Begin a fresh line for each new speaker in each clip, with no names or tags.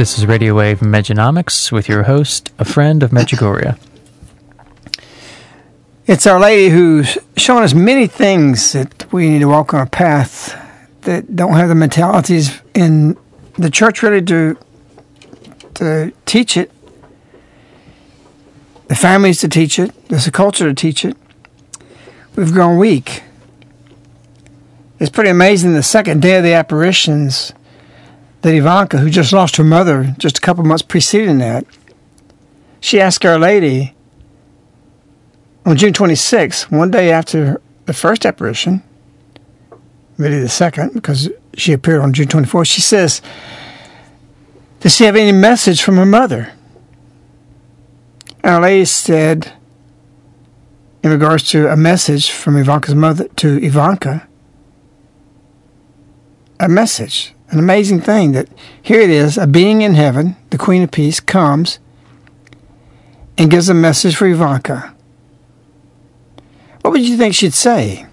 This is Radio Wave Mejanomics with your host, a friend of Medjugorje.
It's Our Lady who's shown us many things that we need to walk on a path that don't have the mentalities in the church really to to teach it, the families to teach it, there's a culture to teach it. We've grown weak. It's pretty amazing the second day of the apparitions that Ivanka, who just lost her mother just a couple months preceding that, she asked Our Lady on June 26th, one day after the first apparition, really the second, because she appeared on June 24th, she says, Does she have any message from her mother? Our Lady said, in regards to a message from Ivanka's mother to Ivanka, a message an amazing thing that here it is a being in heaven, the Queen of Peace, comes and gives a message for Ivanka. What would you think she'd say?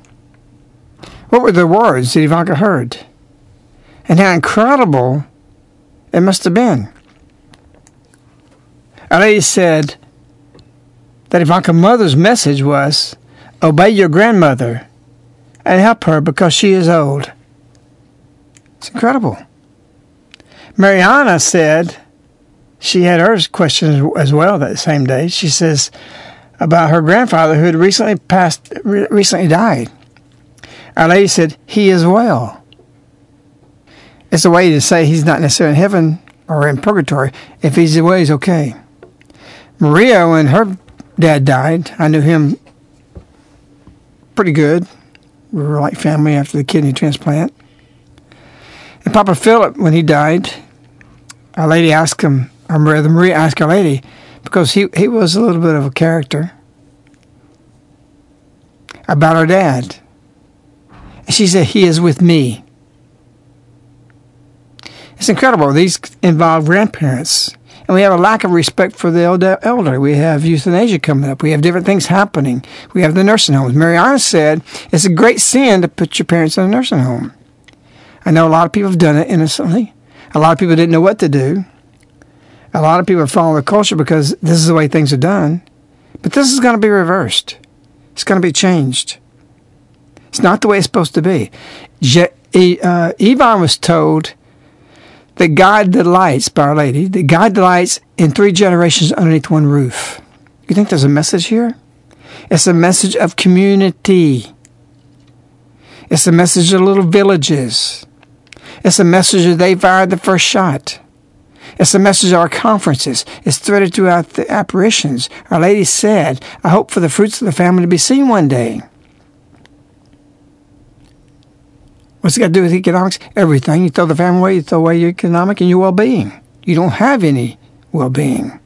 What were the words that Ivanka heard? And how incredible it must have been. Lady said that Ivanka's mother's message was obey your grandmother and help her because she is old. It's incredible. Mirjana said she had her question as well that same day. She says about her grandfather who had recently passed, recently died. Our Lady said, He is well. It's a way to say he's not necessarily in heaven or in purgatory. If he's away, he's okay. Maria, when her dad died, I knew him pretty good. We were like family after the kidney transplant. And Papa Philip, when he died, Our Lady asked him, or rather Maria asked Our Lady, because he, he was a little bit of a character, about our dad. And she said, He is with me. It's incredible. These involve grandparents And we have a lack of respect for the elder-. We have euthanasia coming up. We have different things happening. We have the nursing homes. Mirjana said it's a great sin to put your parents in a nursing home. I know a lot of people have done it innocently. A lot of people didn't know what to do. A lot of people are following the culture because this is the way things are done. But this is going to be reversed. It's going to be changed. It's not the way it's supposed to be. Je- uh, Ivan was told that God delights, by Our Lady, that God delights in three generations underneath one roof. You think there's a message here? It's a message of community. It's a message of little villages. It's a message that they fired the first shot. It's the message of our conferences. It's threaded throughout the apparitions. Our Lady said, I hope for the fruits of the family to be seen one day. What's it got to do with economics? Everything. You throw the family away, you throw away your economic and your well being. You don't have any well being.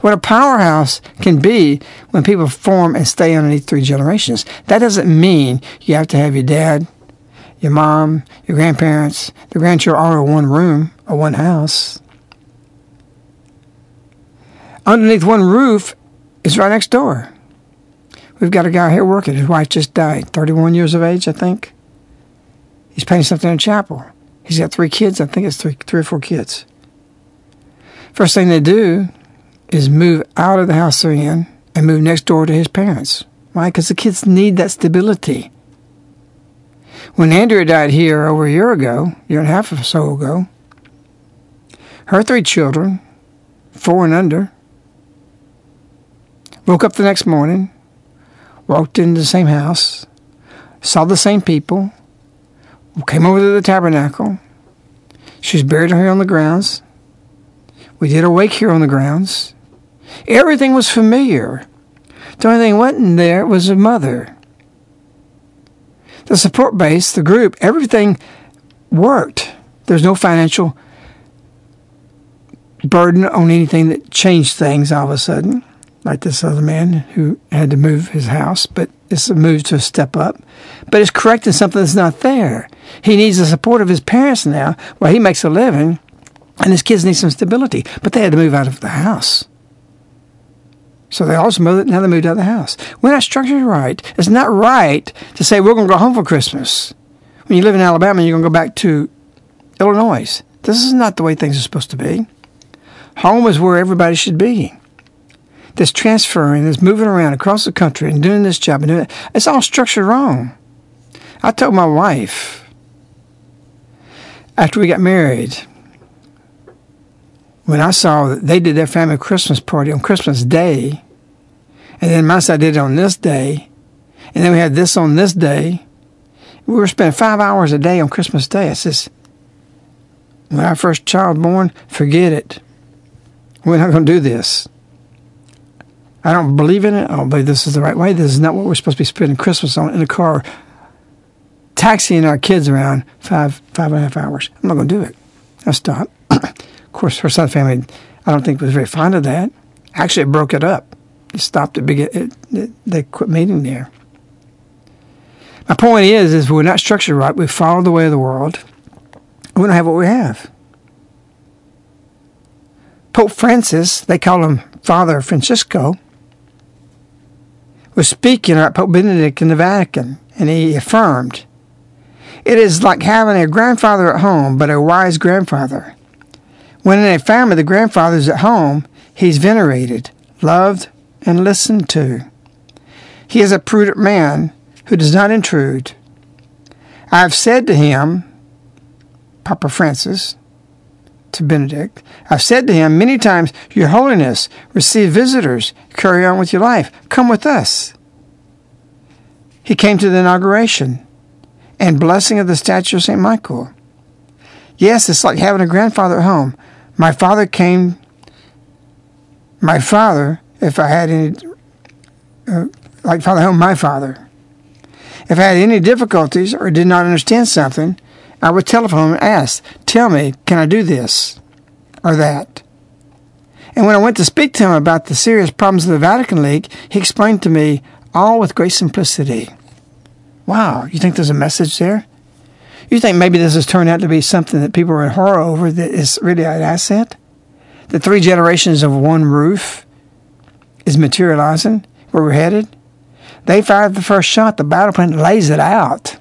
What a powerhouse can be when people form and stay underneath three generations. That doesn't mean you have to have your dad, your mom, your grandparents, the grandchildren all in one room or one house. Underneath one roof is right next door. We've got a guy here working. His wife just died, 31 years of age, I think. He's painting something in chapel. He's got three kids. I think it's three, three or four kids. First thing they do is move out of the house they're in and move next door to his parents. Why? Because the kids need that stability. When Andrea died here over a year ago, year and a half or so ago, her three children, four and under, woke up the next morning, walked into the same house, saw the same people, came over to the tabernacle. She was buried here on the grounds. We did a wake here on the grounds. Everything was familiar. The only thing that wasn't there was a mother. The support base, the group, everything worked. There's no financial burden on anything that changed things all of a sudden, like this other man who had to move his house, but it's a move to a step up. But it's correcting something that's not there. He needs the support of his parents now while he makes a living, and his kids need some stability. But they had to move out of the house. So they also moved, now they moved out of the house. We're not structured right. It's not right to say we're going to go home for Christmas. When you live in Alabama, you're going to go back to Illinois. This is not the way things are supposed to be. Home is where everybody should be. This transferring, this moving around across the country and doing this job and doing it, it's all structured wrong. I told my wife after we got married, when I saw that they did their family Christmas party on Christmas Day, and then my side did it on this day, and then we had this on this day, we were spending five hours a day on Christmas Day. I says, when our first child born, forget it. We're not going to do this. I don't believe in it. I don't believe this is the right way. This is not what we're supposed to be spending Christmas on in a car, taxiing our kids around five, five and a half hours. I'm not going to do it. I stopped. course, her side family, I don't think was very fond of that. Actually, it broke it up. It stopped it. it, it they quit meeting there. My point is, is we're not structured right. We follow the way of the world. We don't have what we have. Pope Francis, they call him Father Francesco, was speaking at Pope Benedict in the Vatican, and he affirmed, It is like having a grandfather at home, but a wise grandfather. When in a family the grandfather is at home, he's venerated, loved, and listened to. He is a prudent man who does not intrude. I have said to him, Papa Francis, to Benedict, I've said to him many times, Your Holiness, receive visitors, carry on with your life, come with us. He came to the inauguration and blessing of the statue of St. Michael. Yes, it's like having a grandfather at home. My father came, my father, if I had any, uh, like father home, my father. If I had any difficulties or did not understand something, I would telephone and ask, Tell me, can I do this or that? And when I went to speak to him about the serious problems of the Vatican leaks, he explained to me all with great simplicity. Wow, you think there's a message there? You think maybe this has turned out to be something that people are in horror over that is really an asset? the three generations of one roof is materializing, where we're headed. They fired the first shot. The battle plan lays it out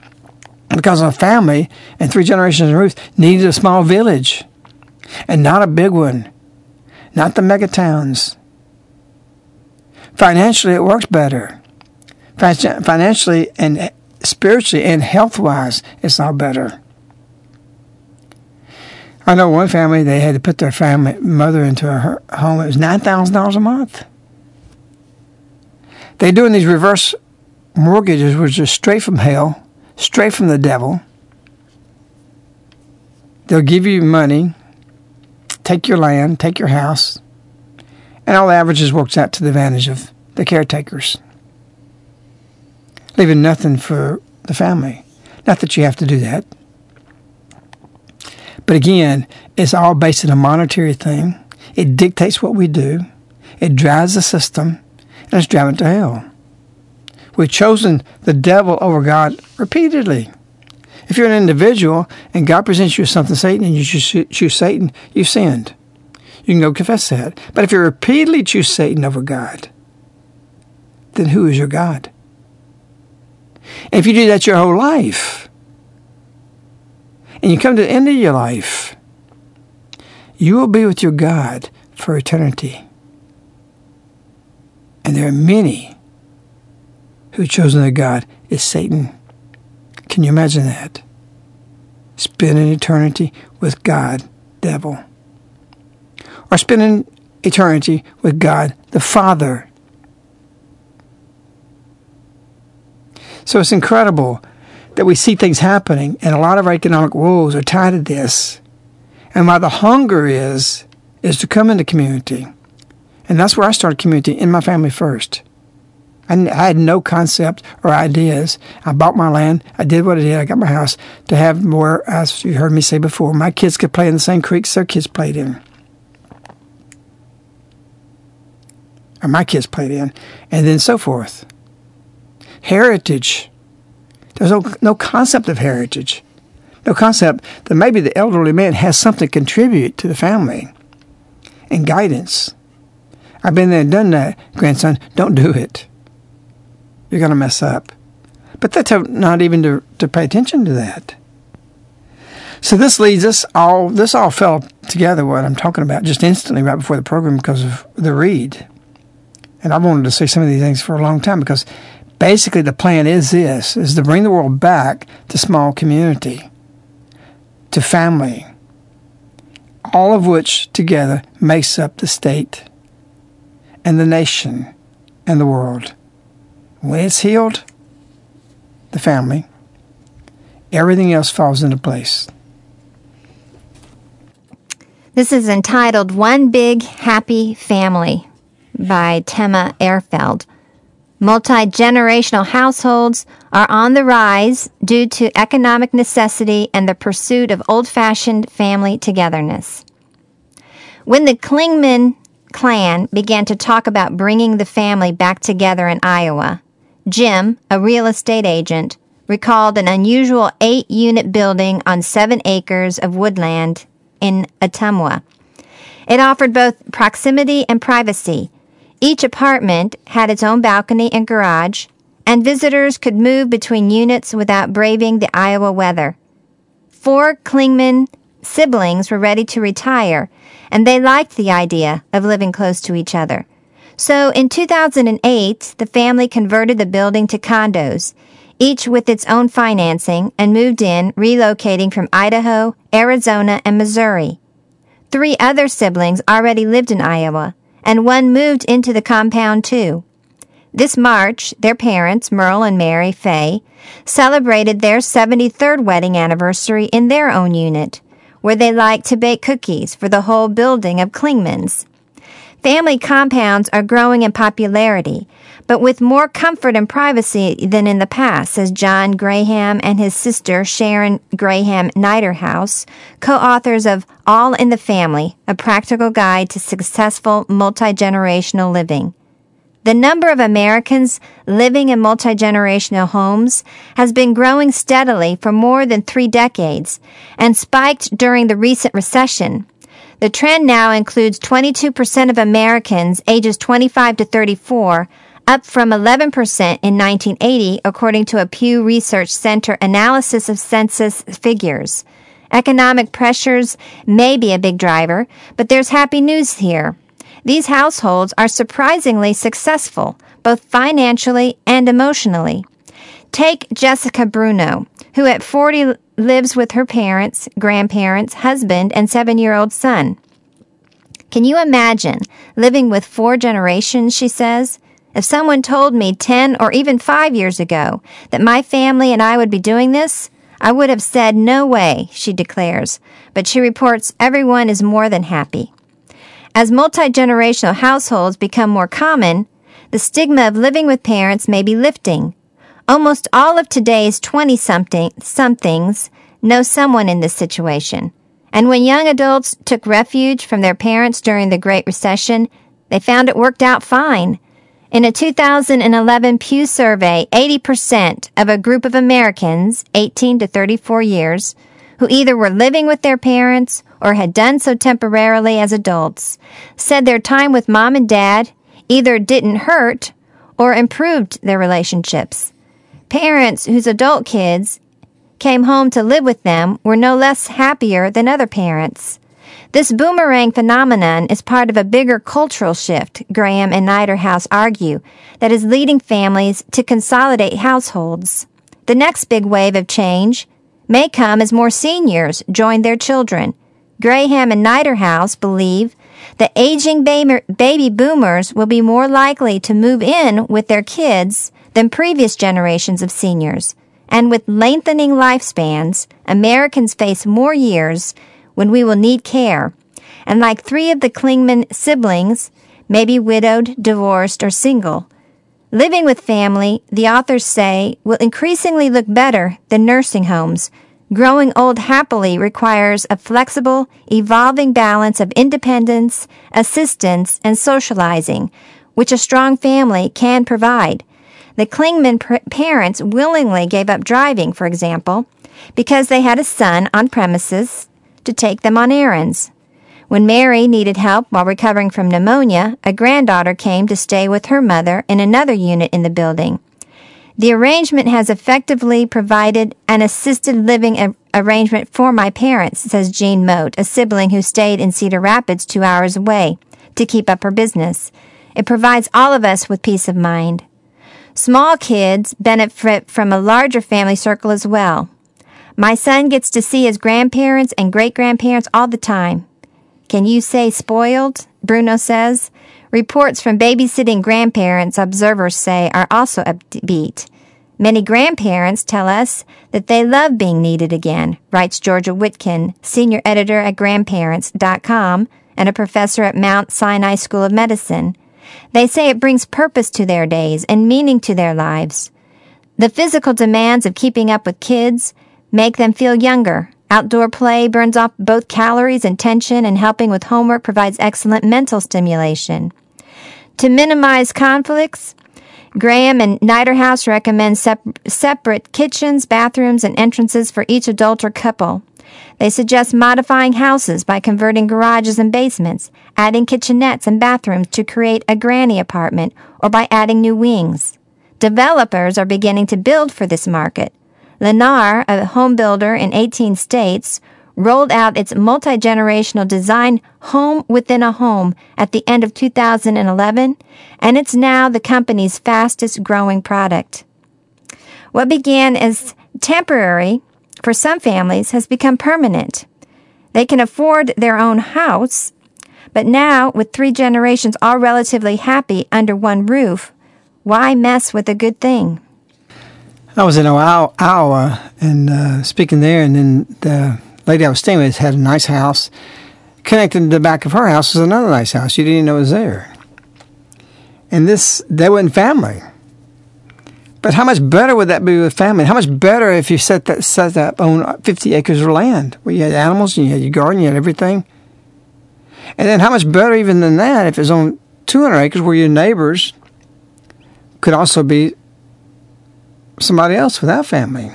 because a family and three generations of roof needed a small village and not a big one, not the mega towns. Financially, it works better. Financially and spiritually and health wise, it's all better. I know one family, they had to put their family mother into a home. It was $9,000 a month. They're doing these reverse mortgages, which are straight from hell, straight from the devil. They'll give you money, take your land, take your house, and all the averages works out to the advantage of the caretakers, leaving nothing for the family. Not that you have to do that. But again, it's all based on a monetary thing. It dictates what we do. It drives the system, and it's driving to hell. We've chosen the devil over God repeatedly. If you're an individual and God presents you with something Satan and you choose Satan, you've sinned. You can go confess that. But if you repeatedly choose Satan over God, then who is your God? And if you do that your whole life, and you come to the end of your life, you will be with your God for eternity. And there are many who've chosen their God is Satan. Can you imagine that? Spending eternity with God, devil. Or spending eternity with God, the Father. So it's incredible that we see things happening, and a lot of our economic woes are tied to this. And why the hunger is, is to come into community. And that's where I started community, in my family first. I, I had no concept or ideas. I bought my land. I did what I did. I got my house to have more, as you heard me say before, my kids could play in the same creeks their kids played in. Or my kids played in. And then so forth. Heritage there's no, no concept of heritage, no concept that maybe the elderly man has something to contribute to the family and guidance. I've been there and done that, grandson. Don't do it. You're going to mess up. But that's not even to, to pay attention to that. So this leads us all, this all fell together, what I'm talking about, just instantly right before the program because of the read. And I wanted to say some of these things for a long time because basically the plan is this is to bring the world back to small community to family all of which together makes up the state and the nation and the world. When it's healed the family everything else falls into place.
This is entitled one big happy family by tema ehrfeld Multi generational households are on the rise due to economic necessity and the pursuit of old fashioned family togetherness. When the Klingman clan began to talk about bringing the family back together in Iowa, Jim, a real estate agent, recalled an unusual eight unit building on seven acres of woodland in Ottumwa. It offered both proximity and privacy each apartment had its own balcony and garage, and visitors could move between units without braving the Iowa weather. Four Klingman siblings were ready to retire, and they liked the idea of living close to each other. So in 2008, the family converted the building to condos, each with its own financing, and moved in, relocating from Idaho, Arizona, and Missouri. Three other siblings already lived in Iowa and one moved into the compound too. This March, their parents, Merle and Mary Fay, celebrated their 73rd wedding anniversary in their own unit, where they liked to bake cookies for the whole building of Klingman's. Family compounds are growing in popularity, but with more comfort and privacy than in the past, says John Graham and his sister Sharon Graham Niederhaus, co-authors of All in the Family, a practical guide to successful multi-generational living. The number of Americans living in multi-generational homes has been growing steadily for more than three decades and spiked during the recent recession. The trend now includes 22% of Americans ages 25 to 34, up from 11% in 1980, according to a Pew Research Center analysis of census figures. Economic pressures may be a big driver, but there's happy news here. These households are surprisingly successful, both financially and emotionally. Take Jessica Bruno, who at 40 lives with her parents, grandparents, husband, and seven year old son. Can you imagine living with four generations? She says. If someone told me 10 or even 5 years ago that my family and I would be doing this, I would have said no way, she declares. But she reports everyone is more than happy. As multi generational households become more common, the stigma of living with parents may be lifting. Almost all of today's 20 something somethings know someone in this situation. And when young adults took refuge from their parents during the Great Recession, they found it worked out fine. In a 2011 Pew survey, 80% of a group of Americans, 18 to 34 years, who either were living with their parents or had done so temporarily as adults, said their time with mom and dad either didn't hurt or improved their relationships. Parents whose adult kids came home to live with them were no less happier than other parents. This boomerang phenomenon is part of a bigger cultural shift, Graham and Niederhaus argue, that is leading families to consolidate households. The next big wave of change may come as more seniors join their children. Graham and Niederhaus believe that aging baby boomers will be more likely to move in with their kids than previous generations of seniors. And with lengthening lifespans, Americans face more years when we will need care. And like three of the Klingman siblings, may be widowed, divorced, or single. Living with family, the authors say, will increasingly look better than nursing homes. Growing old happily requires a flexible, evolving balance of independence, assistance, and socializing, which a strong family can provide. The Klingman parents willingly gave up driving, for example, because they had a son on premises to take them on errands. When Mary needed help while recovering from pneumonia, a granddaughter came to stay with her mother in another unit in the building. The arrangement has effectively provided an assisted living arrangement for my parents, says Jean Moat, a sibling who stayed in Cedar Rapids two hours away to keep up her business. It provides all of us with peace of mind. Small kids benefit from a larger family circle as well. My son gets to see his grandparents and great grandparents all the time. Can you say spoiled? Bruno says. Reports from babysitting grandparents, observers say, are also upbeat. Many grandparents tell us that they love being needed again, writes Georgia Witkin, senior editor at grandparents.com and a professor at Mount Sinai School of Medicine. They say it brings purpose to their days and meaning to their lives. The physical demands of keeping up with kids make them feel younger. Outdoor play burns off both calories and tension, and helping with homework provides excellent mental stimulation. To minimize conflicts, Graham and Niederhaus recommend sep- separate kitchens, bathrooms, and entrances for each adult or couple. They suggest modifying houses by converting garages and basements, adding kitchenettes and bathrooms to create a granny apartment, or by adding new wings. Developers are beginning to build for this market. Lennar, a home builder in 18 states, rolled out its multi generational design Home Within a Home at the end of 2011, and it's now the company's fastest growing product. What began as temporary for some families has become permanent. They can afford their own house, but now, with three generations all relatively happy under one roof, why mess with a good thing?
I was in Iowa and uh, speaking there, and then the lady I was staying with had a nice house. Connected to the back of her house was another nice house. You didn't even know it was there. And this, they weren't family. But how much better would that be with family? How much better if you set that set up on 50 acres of land where you had animals and you had your garden, you had everything? And then how much better even than that if it's on 200 acres where your neighbors could also be somebody else without family?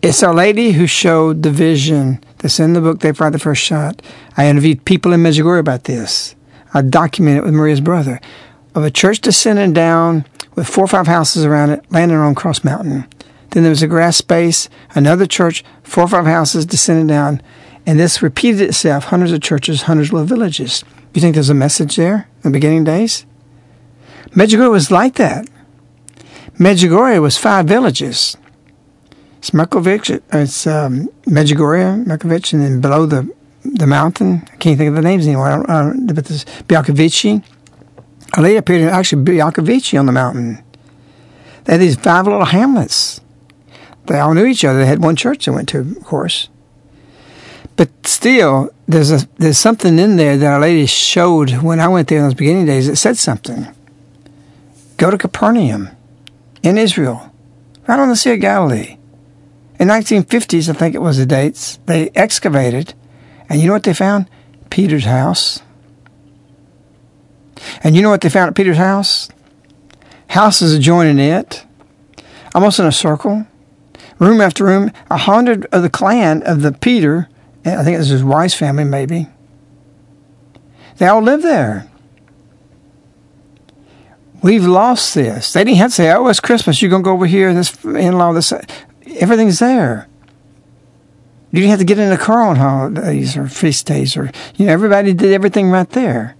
It's Our Lady who showed the vision That's in the book, They Fired the First Shot. I interviewed people in Medjugorje about this. I documented it with Maria's brother of a church descending down with four or five houses around it, landing on Cross Mountain. Then there was a grass space, another church, four or five houses descending down, and this repeated itself hundreds of churches, hundreds of little villages. You think there's a message there in the beginning days? Medjugorje was like that. Medjugorje was five villages. Smerkovic, it's um, Medjugorje, Merkovic, and then below the the mountain, I can't think of the names anymore. But this Bijakovici. I later appeared in actually Bijakovici on the mountain. They had these five little hamlets. They all knew each other. They had one church they went to, of course. But still, there's a there's something in there that Our Lady showed when I went there in those beginning days. It said something. Go to Capernaum, in Israel, right on the Sea of Galilee. In 1950s, I think it was the dates. They excavated, and you know what they found? Peter's house. And you know what they found at Peter's house? Houses adjoining it, almost in a circle, room after room. A hundred of the clan of the Peter, I think it was his wife's family, maybe. They all lived there. We've lost this. They didn't have to say, "Oh, it's Christmas. You're gonna go over here and this in-law, this." Everything's there. You didn't have to get in a car on holidays or feast days, or you know, everybody did everything right there.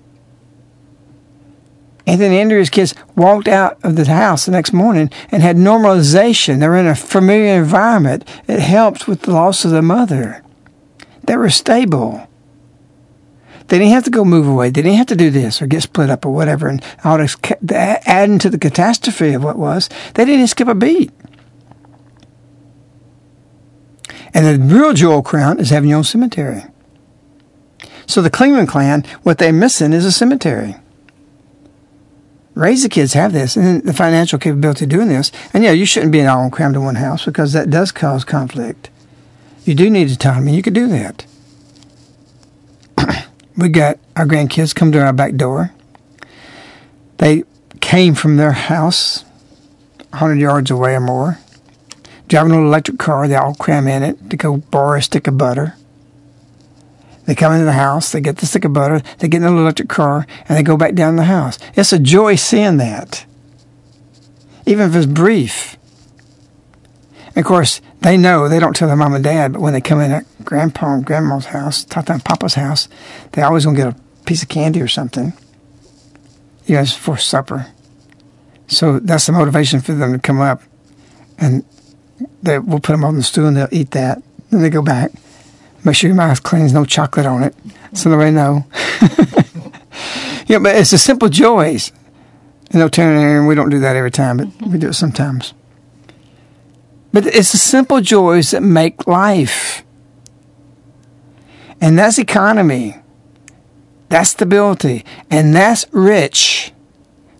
And then Andrea's kids walked out of the house the next morning and had normalization. They were in a familiar environment. It helped with the loss of the mother. They were stable. They didn't have to go move away. They didn't have to do this or get split up or whatever and all this adding to the catastrophe of what was. They didn't skip a beat. And the real jewel crown is having your own cemetery. So the Klingman clan, what they're missing is a cemetery. Raise the kids have this and the financial capability of doing this. And yeah, you shouldn't be all crammed in one house because that does cause conflict. You do need autonomy. You could do that. We got our grandkids come to our back door. They came from their house 100 yards away or more driving an electric car. They all cram in it to go borrow a stick of butter. They come into the house, they get the stick of butter, they get in an electric car, and they go back down the house. It's a joy seeing that, even if it's brief. And of course, they know they don't tell their mom and dad, but when they come in at grandpa and grandma's house, Tata and Papa's house, they always gonna get a piece of candy or something. You know, for supper. So that's the motivation for them to come up and they, we'll put them on the stool and they'll eat that. Then they go back. Make sure your mouth clean. There's no chocolate on it. So nobody know. yeah, but it's the simple joys. You know, turning we don't do that every time, but we do it sometimes. But it's the simple joys that make life. And that's economy. That's stability. And that's rich.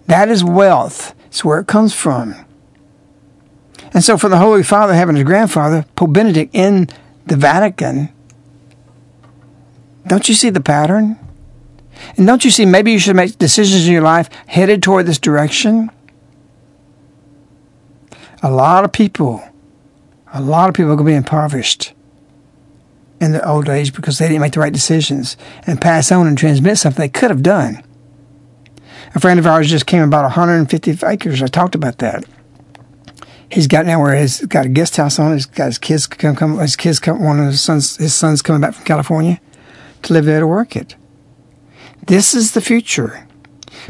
That is wealth. It's where it comes from. And so for the Holy Father having his grandfather, Pope Benedict, in the Vatican, don't you see the pattern? And don't you see maybe you should make decisions in your life headed toward this direction? A lot of people, a lot of people are going to be impoverished in their old age because they didn't make the right decisions and pass on and transmit something they could have done. A friend of ours just came about 150 acres. I talked about that he's got now where he's got a guest house on. He's got his kids come come. His kids come. One of his sons. His sons coming back from California to live there to work it. This is the future,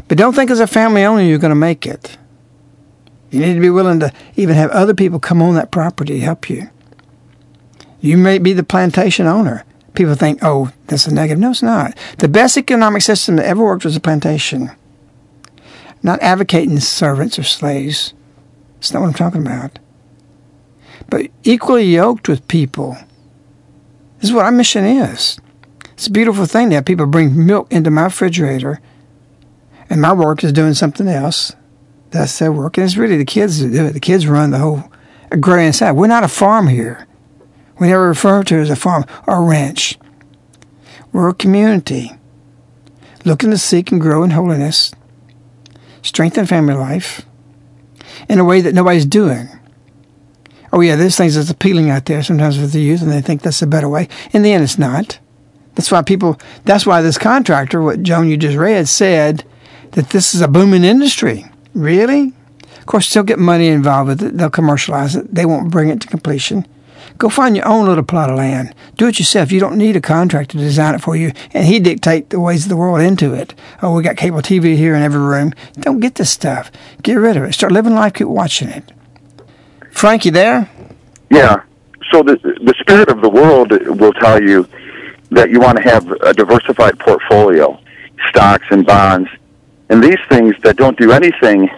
but don't think as a family only you're going to make it. You need to be willing to even have other people come on that property to help you. You may be the plantation owner. People think, oh, that's a negative. No, it's not. The best economic system that ever worked was a plantation. Not advocating servants or slaves that's not what I'm talking about. But equally yoked with people. This is what our mission is. It's a beautiful thing to have people bring milk into my refrigerator, and my work is doing something else. That's their work, and it's really the kids that do it. The kids run the whole agrarian side. We're not a farm here. We never refer to it as a farm or a ranch. We're a community looking to seek and grow in holiness, strengthen family life, in a way that nobody's doing. oh yeah, there's things that's appealing out there sometimes with the youth, and they think that's a better way. In the end, it's not. That's why people. That's why this contractor, what Joan you just read, said that this is a booming industry. Really? Of course, they'll get money involved with it. They'll commercialize it. They won't bring it to completion. Go find your own little plot of land. Do it yourself. You don't need a contractor to design it for you, and he dictate the ways of the world into it. Oh, we got cable TV here in every room. Don't get this stuff. Get rid of it. Start living life. Keep watching it. Frank, you there?
Yeah. So the the spirit of the world will tell you that you want to have a diversified portfolio, stocks and bonds, and these things that don't do anything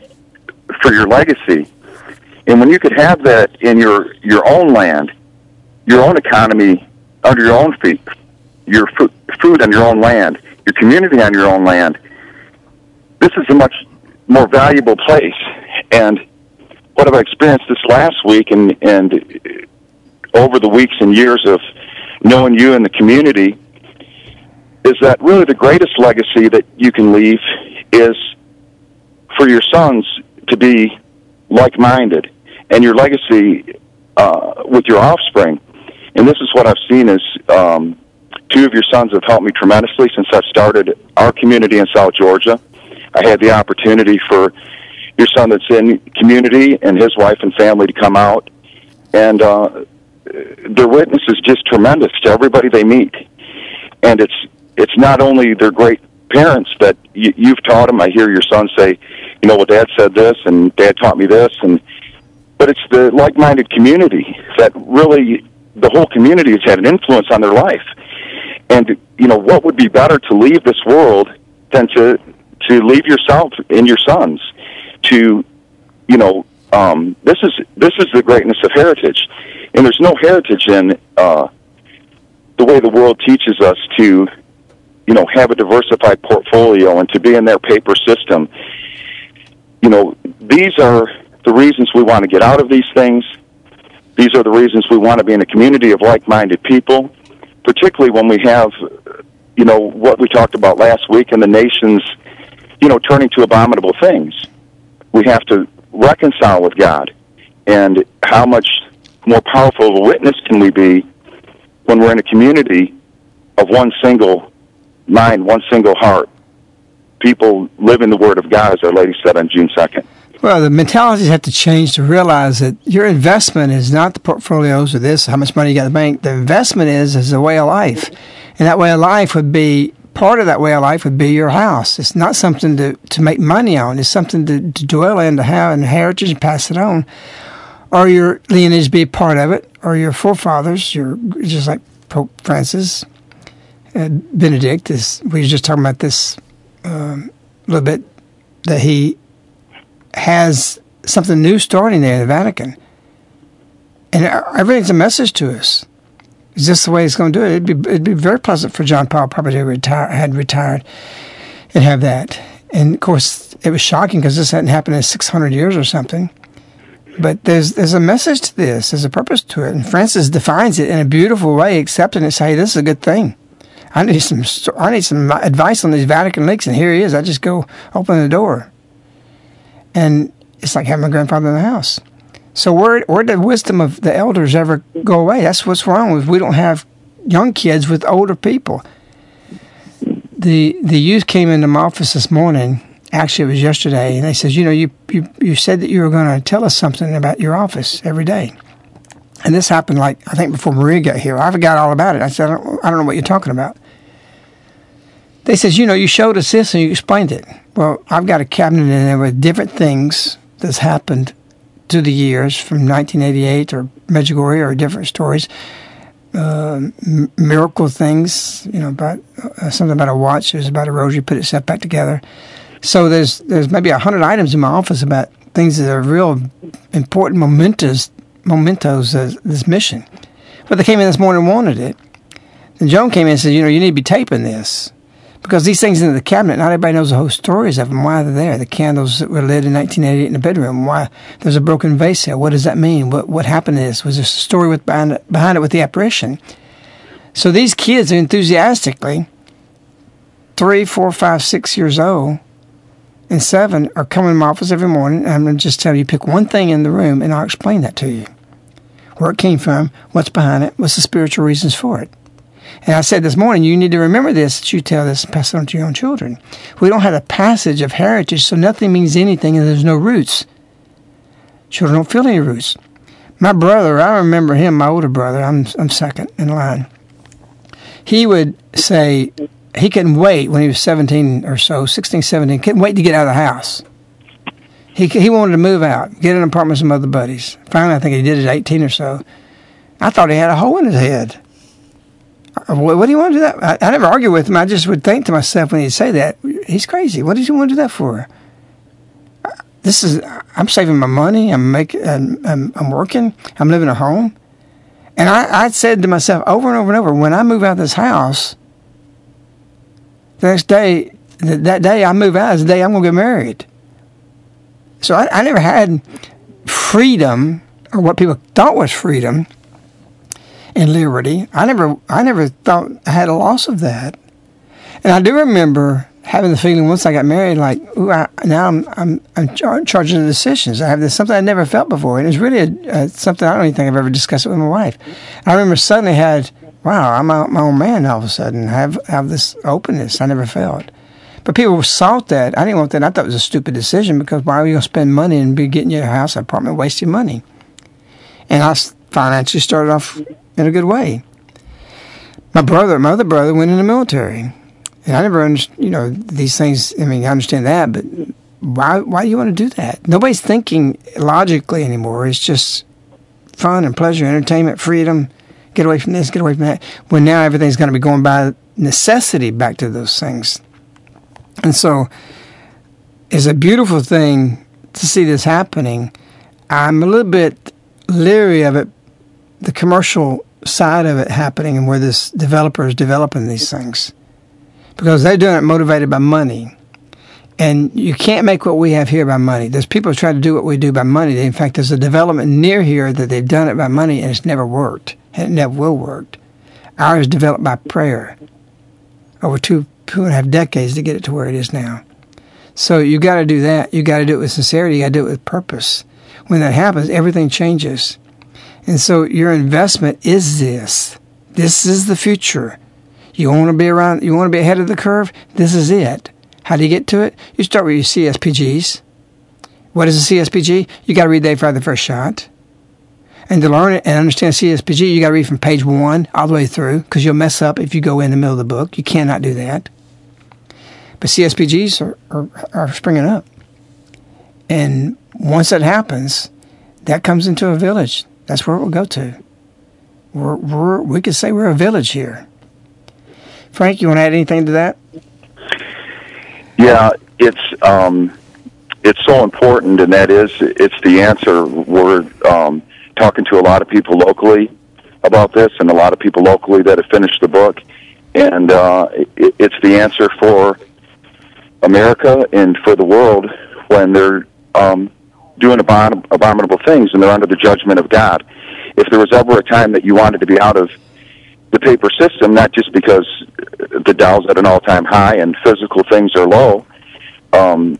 for your legacy. And when you could have that in your your own land, your own economy under your own feet, your food, food on your own land, your community on your own land, this is a much more valuable place. And what have I experienced this last week and and over the weeks and years of knowing you and the community is that really the greatest legacy that you can leave is for your sons to be like-minded and your legacy uh, with your offspring. And this is what I've seen is um, two of your sons have helped me tremendously since I've started our community in South Georgia. I had the opportunity for your son that's in community and his wife and family to come out, and uh, their witness is just tremendous to everybody they meet. And it's it's not only their great parents that you, you've taught them. I hear your son say, you know, well, Dad said this, and Dad taught me this, and but it's the like-minded community that really the whole community has had an influence on their life. And you know, what would be better to leave this world than to to leave yourself and your sons to, you know, um, this is this is the greatness of heritage, and there's no heritage in uh, the way the world teaches us to, you know, have a diversified portfolio and to be in their paper system. You know, these are the reasons we want to get out of these things. These are the reasons we want to be in a community of like-minded people, particularly when we have, you know, what we talked about last week and the nation's, you know, turning to abominable things. We have to reconcile with God. And how much more powerful of a witness can we be when we're in a community of one single mind, one single heart? People living the Word of God, as Our Lady said on June 2nd.
Well, the mentalities have to change to realize that your investment is not the portfolios or this, how much money you got in the bank. The investment is is a way of life, and that way of life would be part of that way of life would be your house. It's not something to to make money on. It's something to, to dwell in, to have an heritage and pass it on, or your lineage be part of it, or your forefathers. Your just like Pope Francis, uh, Benedict is. We were just talking about this um, a little bit that he has something new starting there in the Vatican. And everything's a message to us. Is this the way he's going to do it? It'd be, it'd be very pleasant for John Paul probably to retire, had retired and have that. And of course, it was shocking because this hadn't happened in 600 years or something. But there's there's a message to this. There's a purpose to it. And Francis defines it in a beautiful way, accepting it, saying, this is a good thing. I need some I need some advice on these Vatican leaks, and here he is. I just go open the door and it's like having a grandfather in the house. So where where did the wisdom of the elders ever go away? That's what's wrong with we don't have young kids with older people. The the youth came into my office this morning. Actually, it was yesterday, and they says, you know, you you, you said that you were going to tell us something about your office every day. And this happened like I think before Maria got here. I forgot all about it. I said, I don't, I don't know what you're talking about. They says, you know, you showed us this and you explained it. Well, I've got a cabinet in there with different things that's happened through the years from 1988 or Medjugorje or different stories. Uh, m- miracle things, you know, about uh, something about a watch. There's about a rosary put itself back together. So there's there's maybe a hundred items in my office about things that are real important mementos mementos of this mission. But they came in this morning and wanted it. And Joan came in and said, you know, you need to be taping this because these things in the cabinet, not everybody knows the whole stories of them. Why they're there? The candles that were lit in 1988 in the bedroom. Why there's a broken vase there? What does that mean? What what happened this? Was there a story with behind it, behind it with the apparition? So these kids are enthusiastically three, four, five, six years old, and seven are coming to my office every morning. And I'm to just tell you, pick one thing in the room, and I'll explain that to you. where it came from, what's behind it, what's the spiritual reasons for it. And I said this morning, you need to remember this that you tell this and pass it on to your own children. We don't have a passage of heritage, so nothing means anything and there's no roots. Children don't feel any roots. My brother, I remember him, my older brother, I'm, I'm second in line. He would say he couldn't wait when he was 17 or so, 16, 17, couldn't wait to get out of the house. He, he wanted to move out, get an apartment with some other buddies. Finally, I think he did it at 18 or so. I thought he had a hole in his head. Uh, what, do you want to do that? I, I never argue with him. I just would think to myself when he'd say that, he's crazy. What does he want to do that for? Uh, this is, I'm saving my money. I'm making, I'm, I'm, I'm working. I'm living at home. And I, I said to myself over and over and over, when I move out of this house, the next day, that day I move out is the day I'm going to get married. So I, I never had freedom or what people thought was freedom and liberty. I never, I never thought I had a loss of that. And I do remember having the feeling once I got married, like, ooh, I, now I'm, I'm, I'm char- charging the decisions. I have this something I never felt before, and it was really a, something I don't even think I've ever discussed it with my wife. I remember suddenly had, wow, I'm my, my own man all of a sudden. I have have this openness I never felt. But people sought that. I didn't want that. I thought it was a stupid decision because why are you going to spend money and be getting your house, apartment, wasting money? And I financially started off in a good way. My brother, my other brother, went in the military, and I never understood. You know these things. I mean, I understand that, but why? Why do you want to do that? Nobody's thinking logically anymore. It's just fun and pleasure, entertainment, freedom. Get away from this, get away from that. When now everything's going to be going by necessity back to those things. And so it's a beautiful thing to see this happening. I'm a little bit leery of it, the commercial side of it happening and where this developer is developing these things. Because they're doing it motivated by money. And you can't make what we have here by money. There's people who try to do what we do by money. In fact, there's a development near here that they've done it by money and it's never worked. And it never will work. Ours developed by prayer over two two and a half decades to get it to where it is now. So you got to do that. You got to do it with sincerity. You got to do it with purpose. When that happens, everything changes. And so your investment is this. This is the future. You want to be around, you want to be ahead of the curve? This is it. How do you get to it? You start with your CSPGs. What is a CSPG? You got to read They Fire the First Shot. And to learn it and understand CSPG, you got to read from page one all the way through because you'll mess up if you go in the middle of the book. You cannot do that. But CSPGs are, are, are springing up. And once that happens, that comes into a village. That's where we'll go to. We're, we're, we could say we're a village here. Frank, you want to add anything to that?
Yeah, it's um, it's so important, and that is it's the answer. We're um, talking to a lot of people locally about this, and a lot of people locally that have finished the book, and uh, it, it's the answer for America and for the world when they're um, doing abom- abominable things and they're under the judgment of God. If there was ever a time that you wanted to be out of the paper system, not just because the Dow's at an all-time high and physical things are low, um,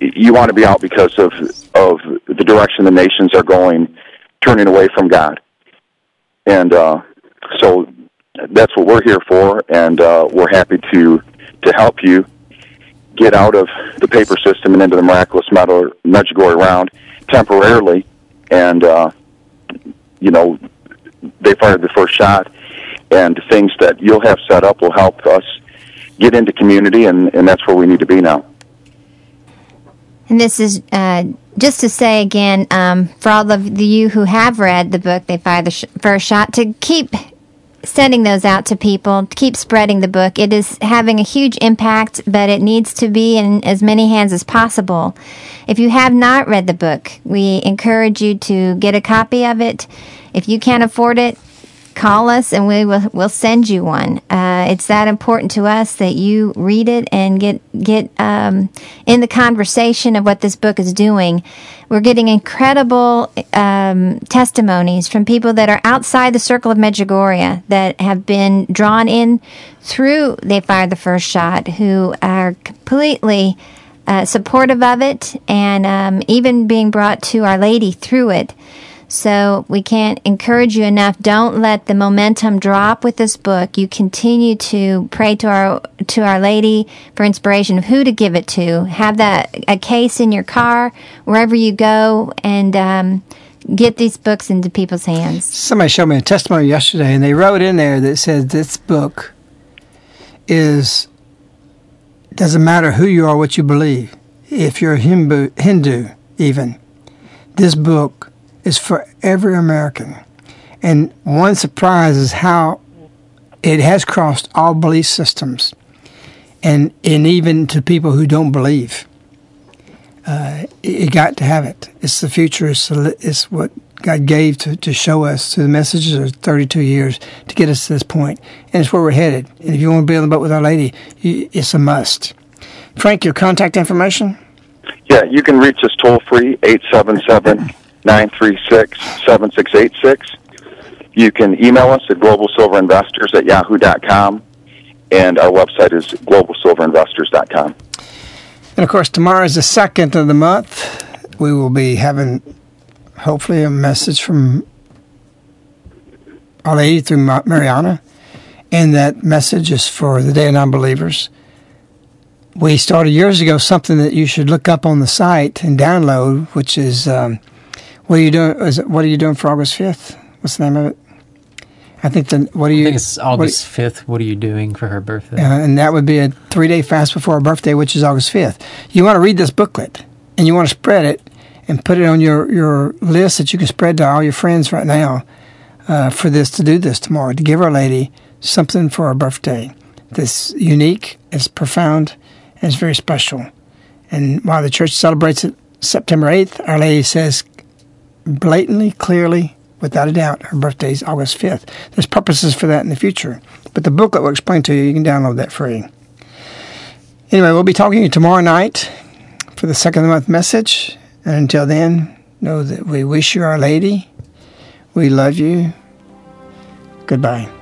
you want to be out because of of the direction the nations are going, turning away from God, and uh, so that's what we're here for, and uh, we're happy to to help you get out of the paper system and into the miraculous Medjugorje round temporarily, and uh, you know they fired the first shot, and things that you'll have set up will help us get into community, and, and that's where we need to be now.
And this is uh, just to say again, um, for all of you who have read the book, They Fired the sh- First Shot, to keep sending those out to people, keep spreading the book. It is having a huge impact, but it needs to be in as many hands as possible. If you have not read the book, we encourage you to get a copy of it. If you can't afford it, call us and we will we'll send you one. Uh, it's that important to us that you read it and get get um, in the conversation of what this book is doing. We're getting incredible um, testimonies from people that are outside the circle of Medjugorje that have been drawn in through they fired the first shot, who are completely. Uh, supportive of it and um, even being brought to Our Lady through it. So we can't encourage you enough. Don't let the momentum drop with this book. You continue to pray to our to Our Lady for inspiration of who to give it to. Have that a case in your car wherever you go, and um, get these books into people's hands.
Somebody showed me a testimony yesterday, and they wrote in there that said this book is doesn't matter who you are, what you believe. If you're a Hindu, Hindu even, this book is for every American. And one surprise is how it has crossed all belief systems and, and even to people who don't believe. Uh, you got to have it. It's the future. It's, it's what God gave to, to show us through the messages of 32 years to get us to this point. And it's where we're headed. And if you want to be on the boat with Our Lady, you, it's a must. Frank, your contact information?
Yeah, you can reach us toll free, 877 936 7686. You can email us at globalsilverinvestors at yahoo.com, and our website is globalsilverinvestors.com.
And of course, tomorrow is the second of the month. We will be having, hopefully, a message from Our Lady through Mirjana. And that message is for the Day of Non-Believers. We started years ago something that you should look up on the site and download, which is um, what are you doing? Is it, what are you doing for August fifth? What's the name of it? I think the what are you?
I think it's August fifth. What, are you doing for her birthday?
Uh, and that would be a three day fast before her birthday, which is August fifth. You want to read this booklet and you want to spread it and put it on your your list that you can spread to all your friends right now uh, for this to do this tomorrow to give Our Lady something for her birthday. This unique, it's profound, and it's very special. And while the church celebrates it September eighth, Our Lady says blatantly, clearly, without a doubt, her birthday is August 5th. There's purposes for that in the future. But the booklet will explain to you. You can download that free. Anyway, we'll be talking to you tomorrow night for the second of the month message. And until then, know that we wish you Our Lady. We love you. Goodbye.